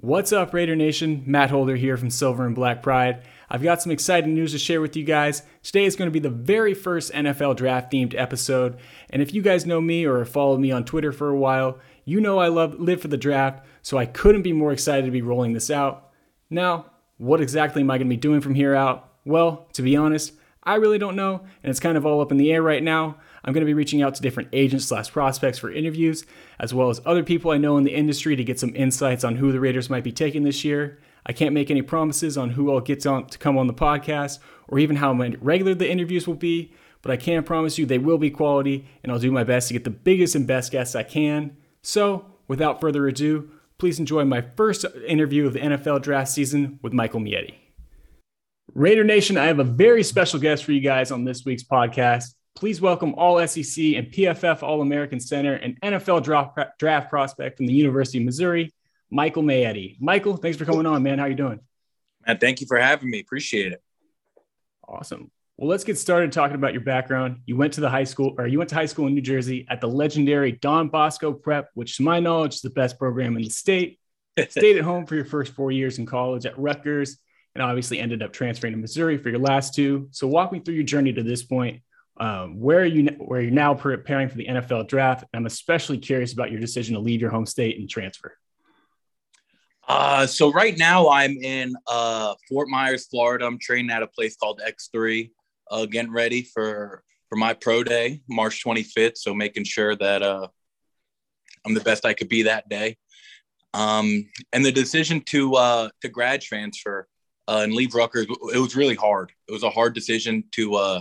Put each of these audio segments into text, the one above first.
What's up, Raider Nation? Matt Holder here from Silver and Black Pride. I've got some exciting news to share with you guys. Today is going to be the very first NFL draft themed episode. And if you guys know me or have followed me on Twitter for a while, you know I love live for the draft, so I couldn't be more excited to be rolling this out. Now, what exactly am I going to be doing from here out? Well, to be honest, I really don't know, and it's kind of all up in the air right now. I'm going to be reaching out to different agents slash prospects for interviews, as well as other people I know in the industry to get some insights on who the Raiders might be taking this year. I can't make any promises on who I'll get on to come on the podcast or even how regular the interviews will be, but I can promise you they will be quality, and I'll do my best to get the biggest and best guests I can. So, without further ado, please enjoy my first interview of the NFL draft season with Michael Maietti. Raider Nation, I have a very special guest for you guys on this week's podcast. Please welcome all SEC and PFF All American Center and NFL draft, prospect from the University of Missouri, Michael Maietti. Michael, thanks for coming on, man. How you doing? Man, thank you for having me. Appreciate it. Awesome. Well, let's get started talking about your background. You went to the high school, or you went to high school in New Jersey at the legendary Don Bosco Prep, which, to my knowledge, is the best program in the state. Stayed at home for your first four years in college at Rutgers, and obviously ended up transferring to Missouri for your last two. So, walk me through your journey to this point um, where are you where you're now preparing for the NFL draft? I'm especially curious about your decision to leave your home state and transfer. Uh, so right now I'm in uh, Fort Myers, Florida. I'm training at a place called X3, uh, getting ready for for my pro day, March 25th. So making sure that uh, I'm the best I could be that day. Um, and the decision to uh, to grad transfer uh, and leave Rutgers, it was really hard. It was a hard decision to uh,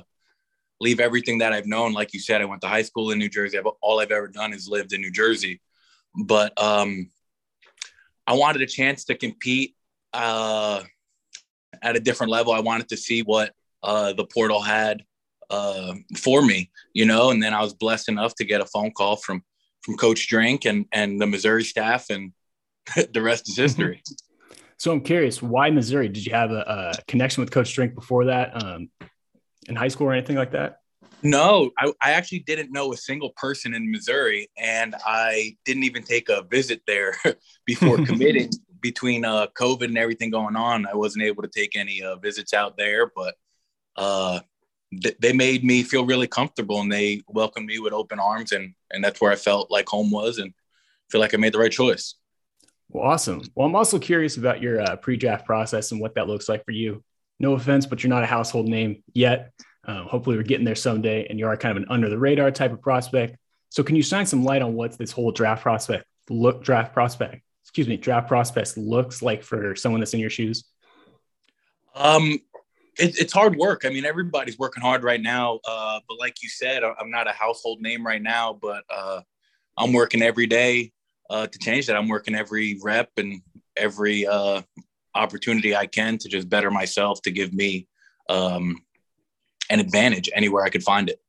leave everything that I've known. Like you said, I went to high school in New Jersey. all I've ever done is lived in New Jersey. But um, I wanted a chance to compete uh, at a different level. I wanted to see what uh, the portal had uh, for me, you know. And then I was blessed enough to get a phone call from from Coach Drink and and the Missouri staff, and the rest is mm-hmm. history. So I'm curious, why Missouri? Did you have a, a connection with Coach Drink before that? Um, in high school or anything like that? No, I, I actually didn't know a single person in Missouri, and I didn't even take a visit there before committing. Between uh, COVID and everything going on, I wasn't able to take any uh, visits out there, but uh, th- they made me feel really comfortable, and they welcomed me with open arms, and and that's where I felt like home was, and feel like I made the right choice. Well, awesome. Well, I'm also curious about your uh, pre-draft process and what that looks like for you no offense, but you're not a household name yet. Um, hopefully, we're getting there someday, and you are kind of an under the radar type of prospect. So, can you shine some light on what this whole draft prospect look draft prospect, excuse me, draft prospects looks like for someone that's in your shoes? Um, it, it's hard work. I mean, everybody's working hard right now. Uh, but like you said, I'm not a household name right now, but uh, I'm working every day uh, to change that. I'm working every rep and every uh, opportunity I can to just better myself to give me um, an advantage anywhere I could find it.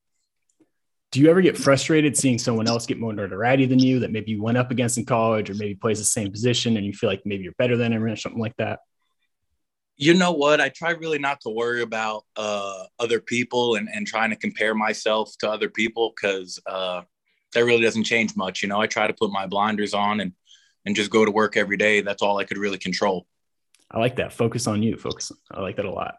Do you ever get frustrated seeing someone else get more notoriety than you that maybe you went up against in college or maybe plays the same position and you feel like maybe you're better than him or something like that? You know what? I try really not to worry about uh, other people and, and trying to compare myself to other people because uh, that really doesn't change much. You know, I try to put my blinders on and and just go to work every day. That's all I could really control. I like that. Focus on you. Focus. I like that a lot.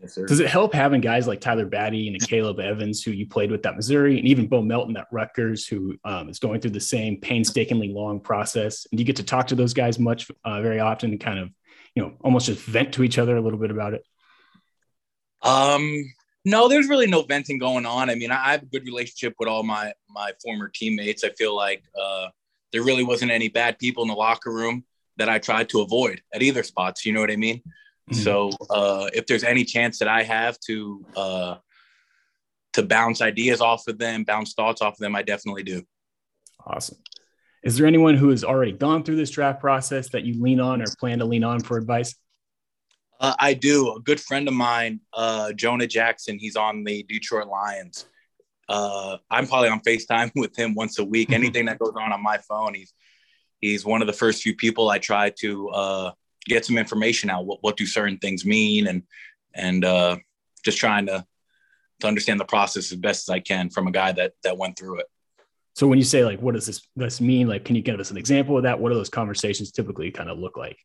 Yes, Does it help having guys like Tyler Badie and Caleb Evans, who you played with at Missouri, and even Bo Melton at Rutgers, who um, is going through the same painstakingly long process? And you get to talk to those guys much, uh, very often, and kind of, you know, almost just vent to each other a little bit about it. Um, no, there's really no venting going on. I mean, I have a good relationship with all my my former teammates. I feel like uh, there really wasn't any bad people in the locker room that I tried to avoid at either spots. You know what I mean? Mm-hmm. So uh, if there's any chance that I have to uh, to bounce ideas off of them, bounce thoughts off of them, I definitely do. Awesome. Is there anyone who has already gone through this draft process that you lean on or plan to lean on for advice? Uh, I do. A good friend of mine, uh, Jonah Jackson, he's on the Detroit Lions. Uh, I'm probably on FaceTime with him once a week. Anything that goes on on my phone, he's he's one of the first few people I try to uh, get some information out. What, what do certain things mean, and and uh, just trying to to understand the process as best as I can from a guy that that went through it. So when you say like, what does this this mean? Like, can you give us an example of that? What do those conversations typically kind of look like?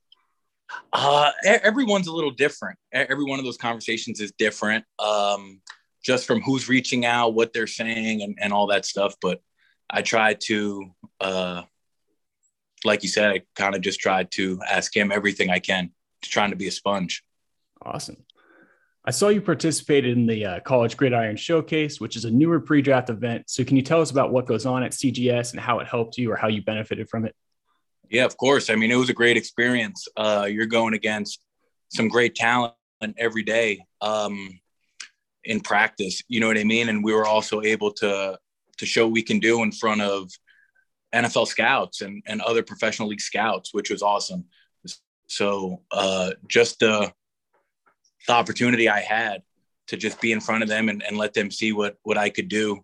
Uh, everyone's a little different. Every one of those conversations is different, um, just from who's reaching out, what they're saying, and, and all that stuff. But I try to, uh, like you said, I kind of just tried to ask him everything I can, to trying to be a sponge. Awesome. I saw you participated in the uh, College Gridiron Showcase, which is a newer pre draft event. So, can you tell us about what goes on at CGS and how it helped you or how you benefited from it? Yeah, of course. I mean, it was a great experience. Uh, you're going against some great talent every day um, in practice. You know what I mean? And we were also able to to show we can do in front of NFL scouts and, and other professional league scouts, which was awesome. So uh, just the the opportunity I had to just be in front of them and, and let them see what what I could do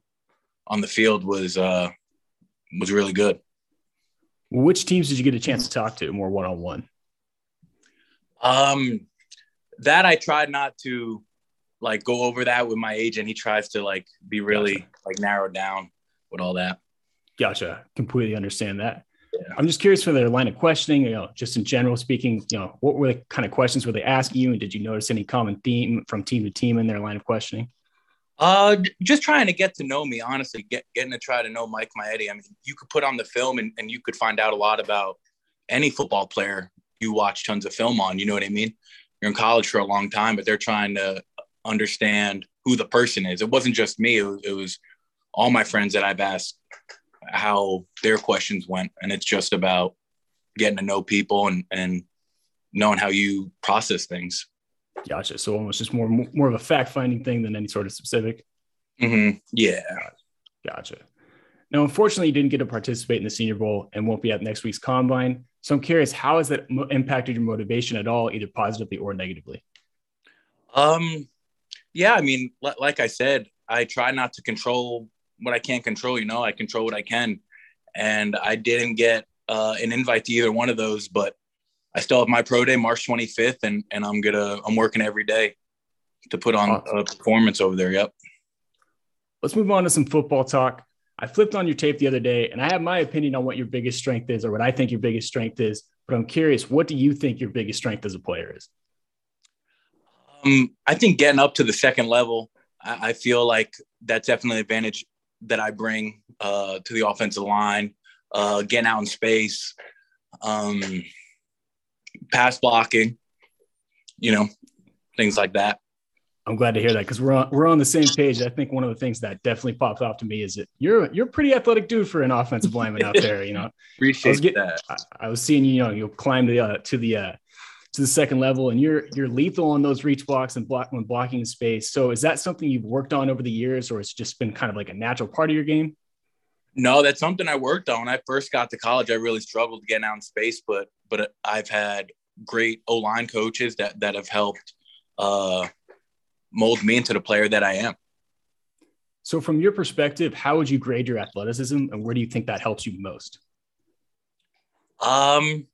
on the field was uh, was really good. Which teams did you get a chance to talk to more one on one? Um, that I tried not to like go over that with my agent. He tries to like be really like narrowed down with all that. Gotcha. Completely understand that. Yeah. I'm just curious for their line of questioning, you know, just in general speaking, you know, what were the kind of questions were they asking you? And did you notice any common theme from team to team in their line of questioning? Uh, just trying to get to know me, honestly, get, getting to try to know Mike Maietti. I mean, you could put on the film and, and you could find out a lot about any football player you watch tons of film on. You know what I mean? You're in college for a long time, but they're trying to understand who the person is. It wasn't just me, it was, it was all my friends that I've asked how their questions went. And it's just about getting to know people and, and knowing how you process things. Gotcha. So almost just more more of a fact finding thing than any sort of specific. Mm-hmm. Yeah. Gotcha. Now, unfortunately, you didn't get to participate in the Senior Bowl and won't be at next week's combine. So I'm curious, how has that impacted your motivation at all, either positively or negatively? Um, yeah, I mean, like I said, I try not to control what I can't control. You know, I control what I can, and I didn't get uh, an invite to either one of those, but I still have my pro day March 25th, and and I'm gonna I'm working every day to put on awesome. a performance over there. Yep. Let's move on to some football talk. I flipped on your tape the other day, and I have my opinion on what your biggest strength is, or what I think your biggest strength is. But I'm curious, what do you think your biggest strength as a player is? Um, I think getting up to the second level, I, I feel like that's definitely an advantage that I bring uh, to the offensive line. Uh, getting out in space, um, pass blocking, you know, things like that. I'm glad to hear that because we're on we're on the same page. I think one of the things that definitely pops off to me is that you're you're a pretty athletic dude for an offensive lineman out there. You know, appreciate I was getting, that. I, I, was seeing you know you'll climb the uh, to the uh, to the second level, and you're you're lethal on those reach blocks and block when blocking space. So is that something you've worked on over the years, or it's just been kind of like a natural part of your game? No, that's something I worked on. When I first got to college, I really struggled getting out in space, but but I've had great O line coaches that that have helped uh, mold me into the player that I am. So, from your perspective, how would you grade your athleticism, and where do you think that helps you most? Um,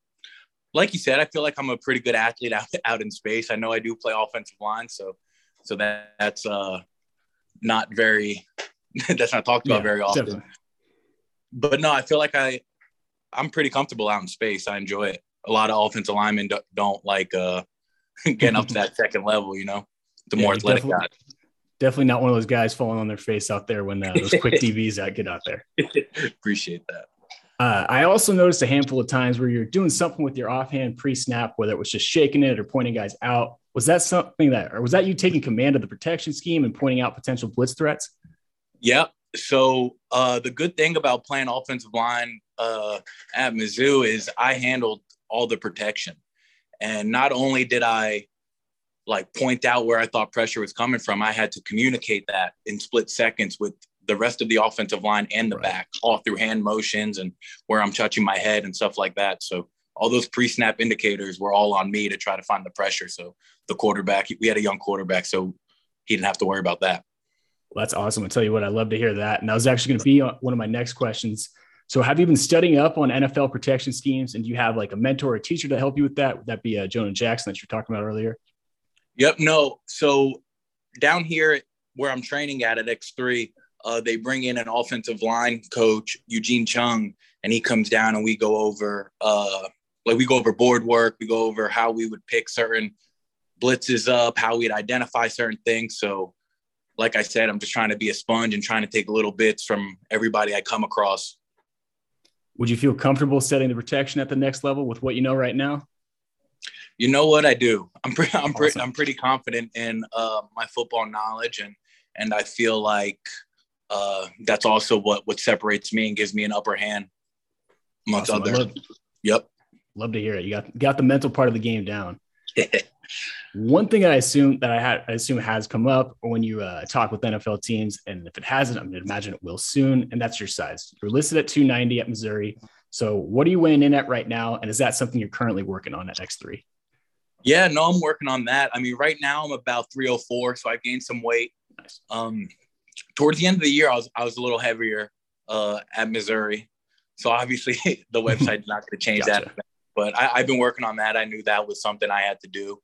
like you said, I feel like I'm a pretty good athlete out out in space. I know I do play offensive line, so so that, that's uh not very that's not talked about yeah, very often. Definitely. But no, I feel like I I'm pretty comfortable out in space. I enjoy it a lot of offensive linemen don't, don't like uh, getting up to that second level. You know, the yeah, more athletic definitely, guys. Definitely not one of those guys falling on their face out there when uh, those quick DBs that get out there. Appreciate that. Uh, I also noticed a handful of times where you're doing something with your offhand pre-snap, whether it was just shaking it or pointing guys out. Was that something that, or was that you taking command of the protection scheme and pointing out potential blitz threats? Yep. So uh, the good thing about playing offensive line uh, at Mizzou is I handled all the protection. And not only did I like point out where I thought pressure was coming from, I had to communicate that in split seconds with the rest of the offensive line and the right. back, all through hand motions and where I'm touching my head and stuff like that. So all those pre-snap indicators were all on me to try to find the pressure. So the quarterback, we had a young quarterback, so he didn't have to worry about that. Well, that's awesome. I tell you what, I love to hear that. And that was actually going to be one of my next questions. So, have you been studying up on NFL protection schemes, and do you have like a mentor or a teacher to help you with that? Would that be uh, Jonah Jackson that you're talking about earlier? Yep. No. So down here where I'm training at at X3, uh, they bring in an offensive line coach, Eugene Chung, and he comes down and we go over uh, like we go over board work, we go over how we would pick certain blitzes up, how we'd identify certain things. So, like I said, I'm just trying to be a sponge and trying to take little bits from everybody I come across. Would you feel comfortable setting the protection at the next level with what you know right now? You know what I do. I'm pretty. I'm pretty. I'm pretty confident in uh, my football knowledge, and and I feel like uh, that's also what what separates me and gives me an upper hand amongst awesome. others. Love, yep. Love to hear it. You got got the mental part of the game down. One thing I assume that I had, I assume has come up when you uh, talk with NFL teams, and if it hasn't, I'm going to imagine it will soon. And that's your size. You're listed at 290 at Missouri. So, what are you weighing in at right now? And is that something you're currently working on at X3? Yeah, no, I'm working on that. I mean, right now I'm about 304, so I've gained some weight. Nice. Um, towards the end of the year, I was I was a little heavier uh, at Missouri, so obviously the website's not going to change gotcha. that. But I, have been working on that. I knew that was something I had to do.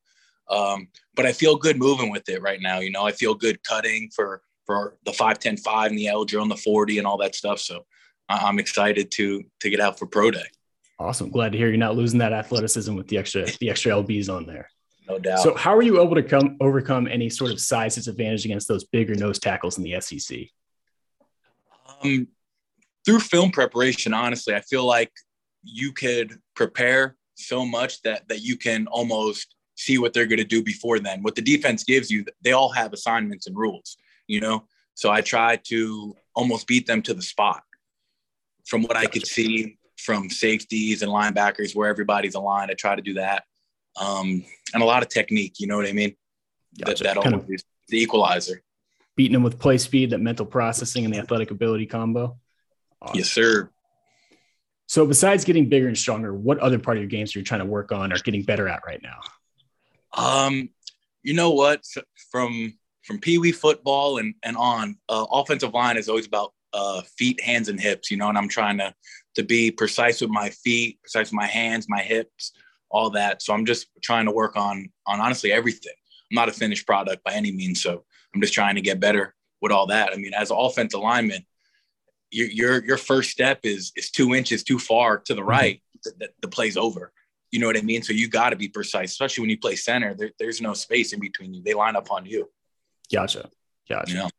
Um, but I feel good moving with it right now. You know, I feel good cutting for for the 5 10 5 and the L drill and the 40 and all that stuff. So I'm excited to to get out for pro day. Awesome. Glad to hear you're not losing that athleticism with the extra the extra lbs on there. No doubt. So, how are you able to come overcome any sort of size disadvantage against those bigger nose tackles in the SEC? Um, through film preparation, honestly, I feel like you could prepare so much that that you can almost see what they're going to do before then. What the defense gives you, they all have assignments and rules, you know. So I try to almost beat them to the spot. From what I could see from safeties and linebackers where everybody's aligned. I try to do that. Um, and a lot of technique, you know what I mean? Gotcha. That, that kind of the equalizer. Beating them with play speed, that mental processing, and the athletic ability combo. Awesome. Yes, sir. So, besides getting bigger and stronger, what other part of your games are you trying to work on or getting better at right now? Um, you know what? From from Pee Wee football and and on, uh, offensive line is always about uh, feet, hands, and hips. You know, and I'm trying to to be precise with my feet, precise with my hands, my hips, all that. So I'm just trying to work on on honestly everything. I'm not a finished product by any means, so I'm just trying to get better with all that. I mean, as an offensive lineman, your your your first step is is two inches too far to the mm-hmm. right, the, the play's over. You know what I mean? So you got to be precise, especially when you play center. There, there's no space in between you. They line up on you. Gotcha. Gotcha. You know?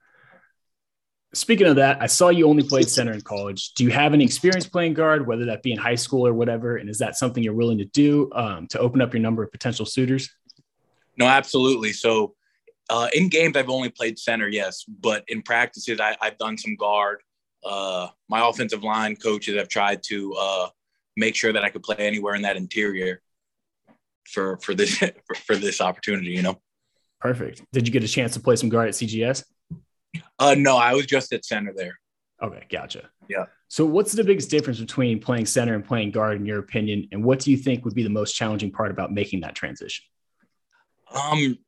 Speaking of that, I saw you only played center in college. Do you have any experience playing guard, whether that be in high school or whatever? And is that something you're willing to do um, to open up your number of potential suitors? No, absolutely. So uh, in games, I've only played center, yes, but in practices, I, have done some guard. Uh, my offensive line coaches have tried to uh, make sure that I could play anywhere in that interior for for this for, for this opportunity. You know. Perfect. Did you get a chance to play some guard at CGS? Uh, no, I was just at center there. Okay, gotcha. Yeah. So, what's the biggest difference between playing center and playing guard, in your opinion? And what do you think would be the most challenging part about making that transition? Um,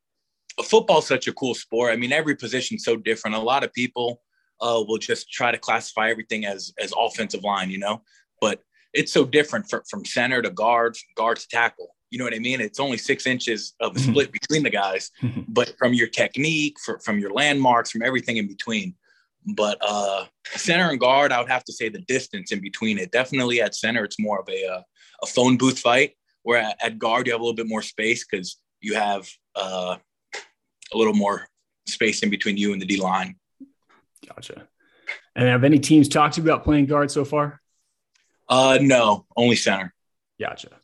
football's such a cool sport. I mean, every position's so different. A lot of people uh, will just try to classify everything as as offensive line, you know, but it's so different for, from center to guard, guard to tackle. You know what I mean? It's only six inches of a mm-hmm. split between the guys, mm-hmm. but from your technique, for, from your landmarks, from everything in between. But uh, center and guard, I would have to say the distance in between it. Definitely at center, it's more of a uh, a phone booth fight. Where at, at, guard, you have a little bit more space because you have uh, a little more space in between you and the D line. Gotcha. And have any teams talked to you about playing guard so far? Uh, no, only center. Gotcha.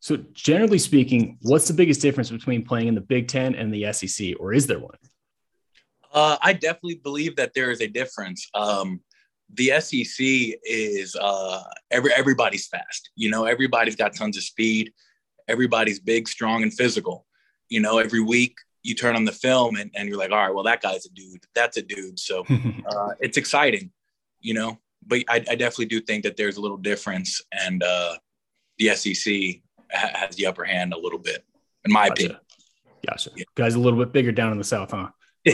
So, generally speaking, what's the biggest difference between playing in the Big Ten and the SEC, or is there one? Uh, I definitely believe that there is a difference. Um, the SEC is uh, every everybody's fast. You know, everybody's got tons of speed. Everybody's big, strong, and physical. You know, every week you turn on the film and, and you're like, all right, well, that guy's a dude. That's a dude. So uh, it's exciting, you know. But I, I, definitely do think that there's a little difference, and uh, the SEC has the upper hand a little bit, in my Gotcha. opinion. Gotcha. Guys, a little bit bigger down in the south, huh?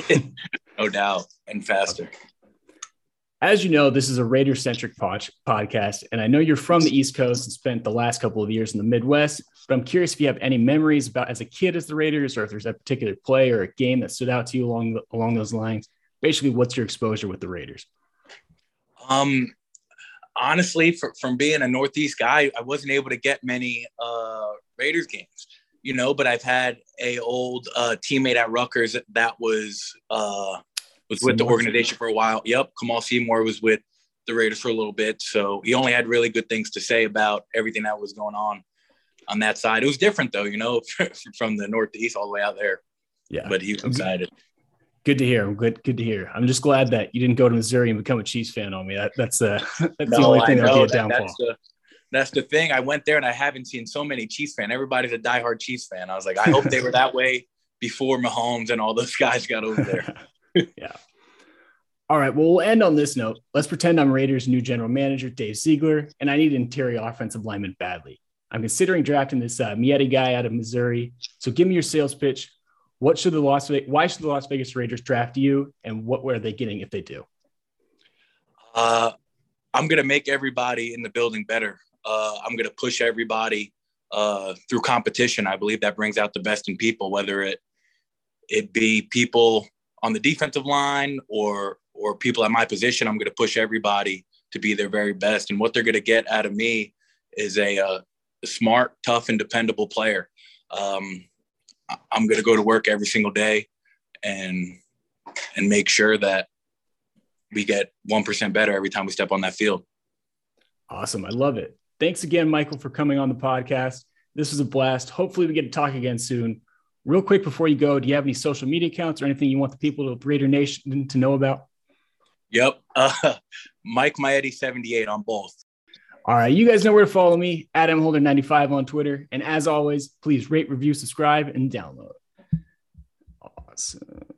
no doubt, and faster. As you know, this is a Raiders centric pod- podcast, and I know you're from the East Coast and spent the last couple of years in the Midwest. But I'm curious if you have any memories about as a kid as the Raiders, or if there's a particular play or a game that stood out to you along the, along those lines. Basically, what's your exposure with the Raiders? Um, honestly, for, from being a Northeast guy, I wasn't able to get many uh, Raiders games, you know. But I've had a old uh, teammate at Rutgers that was uh, was with the organization for a while. Yep, Kamaal Seymour was with the Raiders for a little bit, so he only had really good things to say about everything that was going on on that side. It was different though, you know, from the Northeast all the way out there. Yeah, But he was excited. Good to hear. Good, good to hear. I'm just glad that you didn't go to Missouri and become a Chiefs fan on me. That, that's uh, that's the only I thing that would be a downfall. that's the that's the thing. I went there and I haven't seen so many Chiefs fan. Everybody's a diehard Chiefs fan. I was like, I hope they were that way before Mahomes and all those guys got over there. yeah. All right. Well, we'll end on this note. Let's pretend I'm Raiders' new general manager, Dave Ziegler, and I need an interior offensive lineman badly. I'm considering drafting this uh, Maietti guy out of Missouri. So give me your sales pitch. What should the Las Vegas, why should the Las Vegas Raiders draft you, and what were they getting if they do? Uh, I'm gonna make everybody in the building better. Uh, I'm gonna push everybody uh, through competition. I believe that brings out the best in people, whether it it be people on the defensive line or or people at my position. I'm gonna push everybody to be their very best, and what they're gonna get out of me is a, uh, a smart, tough, and dependable player. Um, I'm gonna go to work every single day and and make sure that we get 1% better every time we step on that field. Awesome. I love it. Thanks again, Michael, for coming on the podcast. This was a blast. Hopefully, we get to talk again soon. Real quick before you go, do you have any social media accounts or anything you want the people of Raider Nation to know about? Yep. Uh, Mike Maietti 78 on both. All right, you guys know where to follow me, Adam Holder 95 on Twitter. And as always, please rate, review, subscribe, and download. Awesome.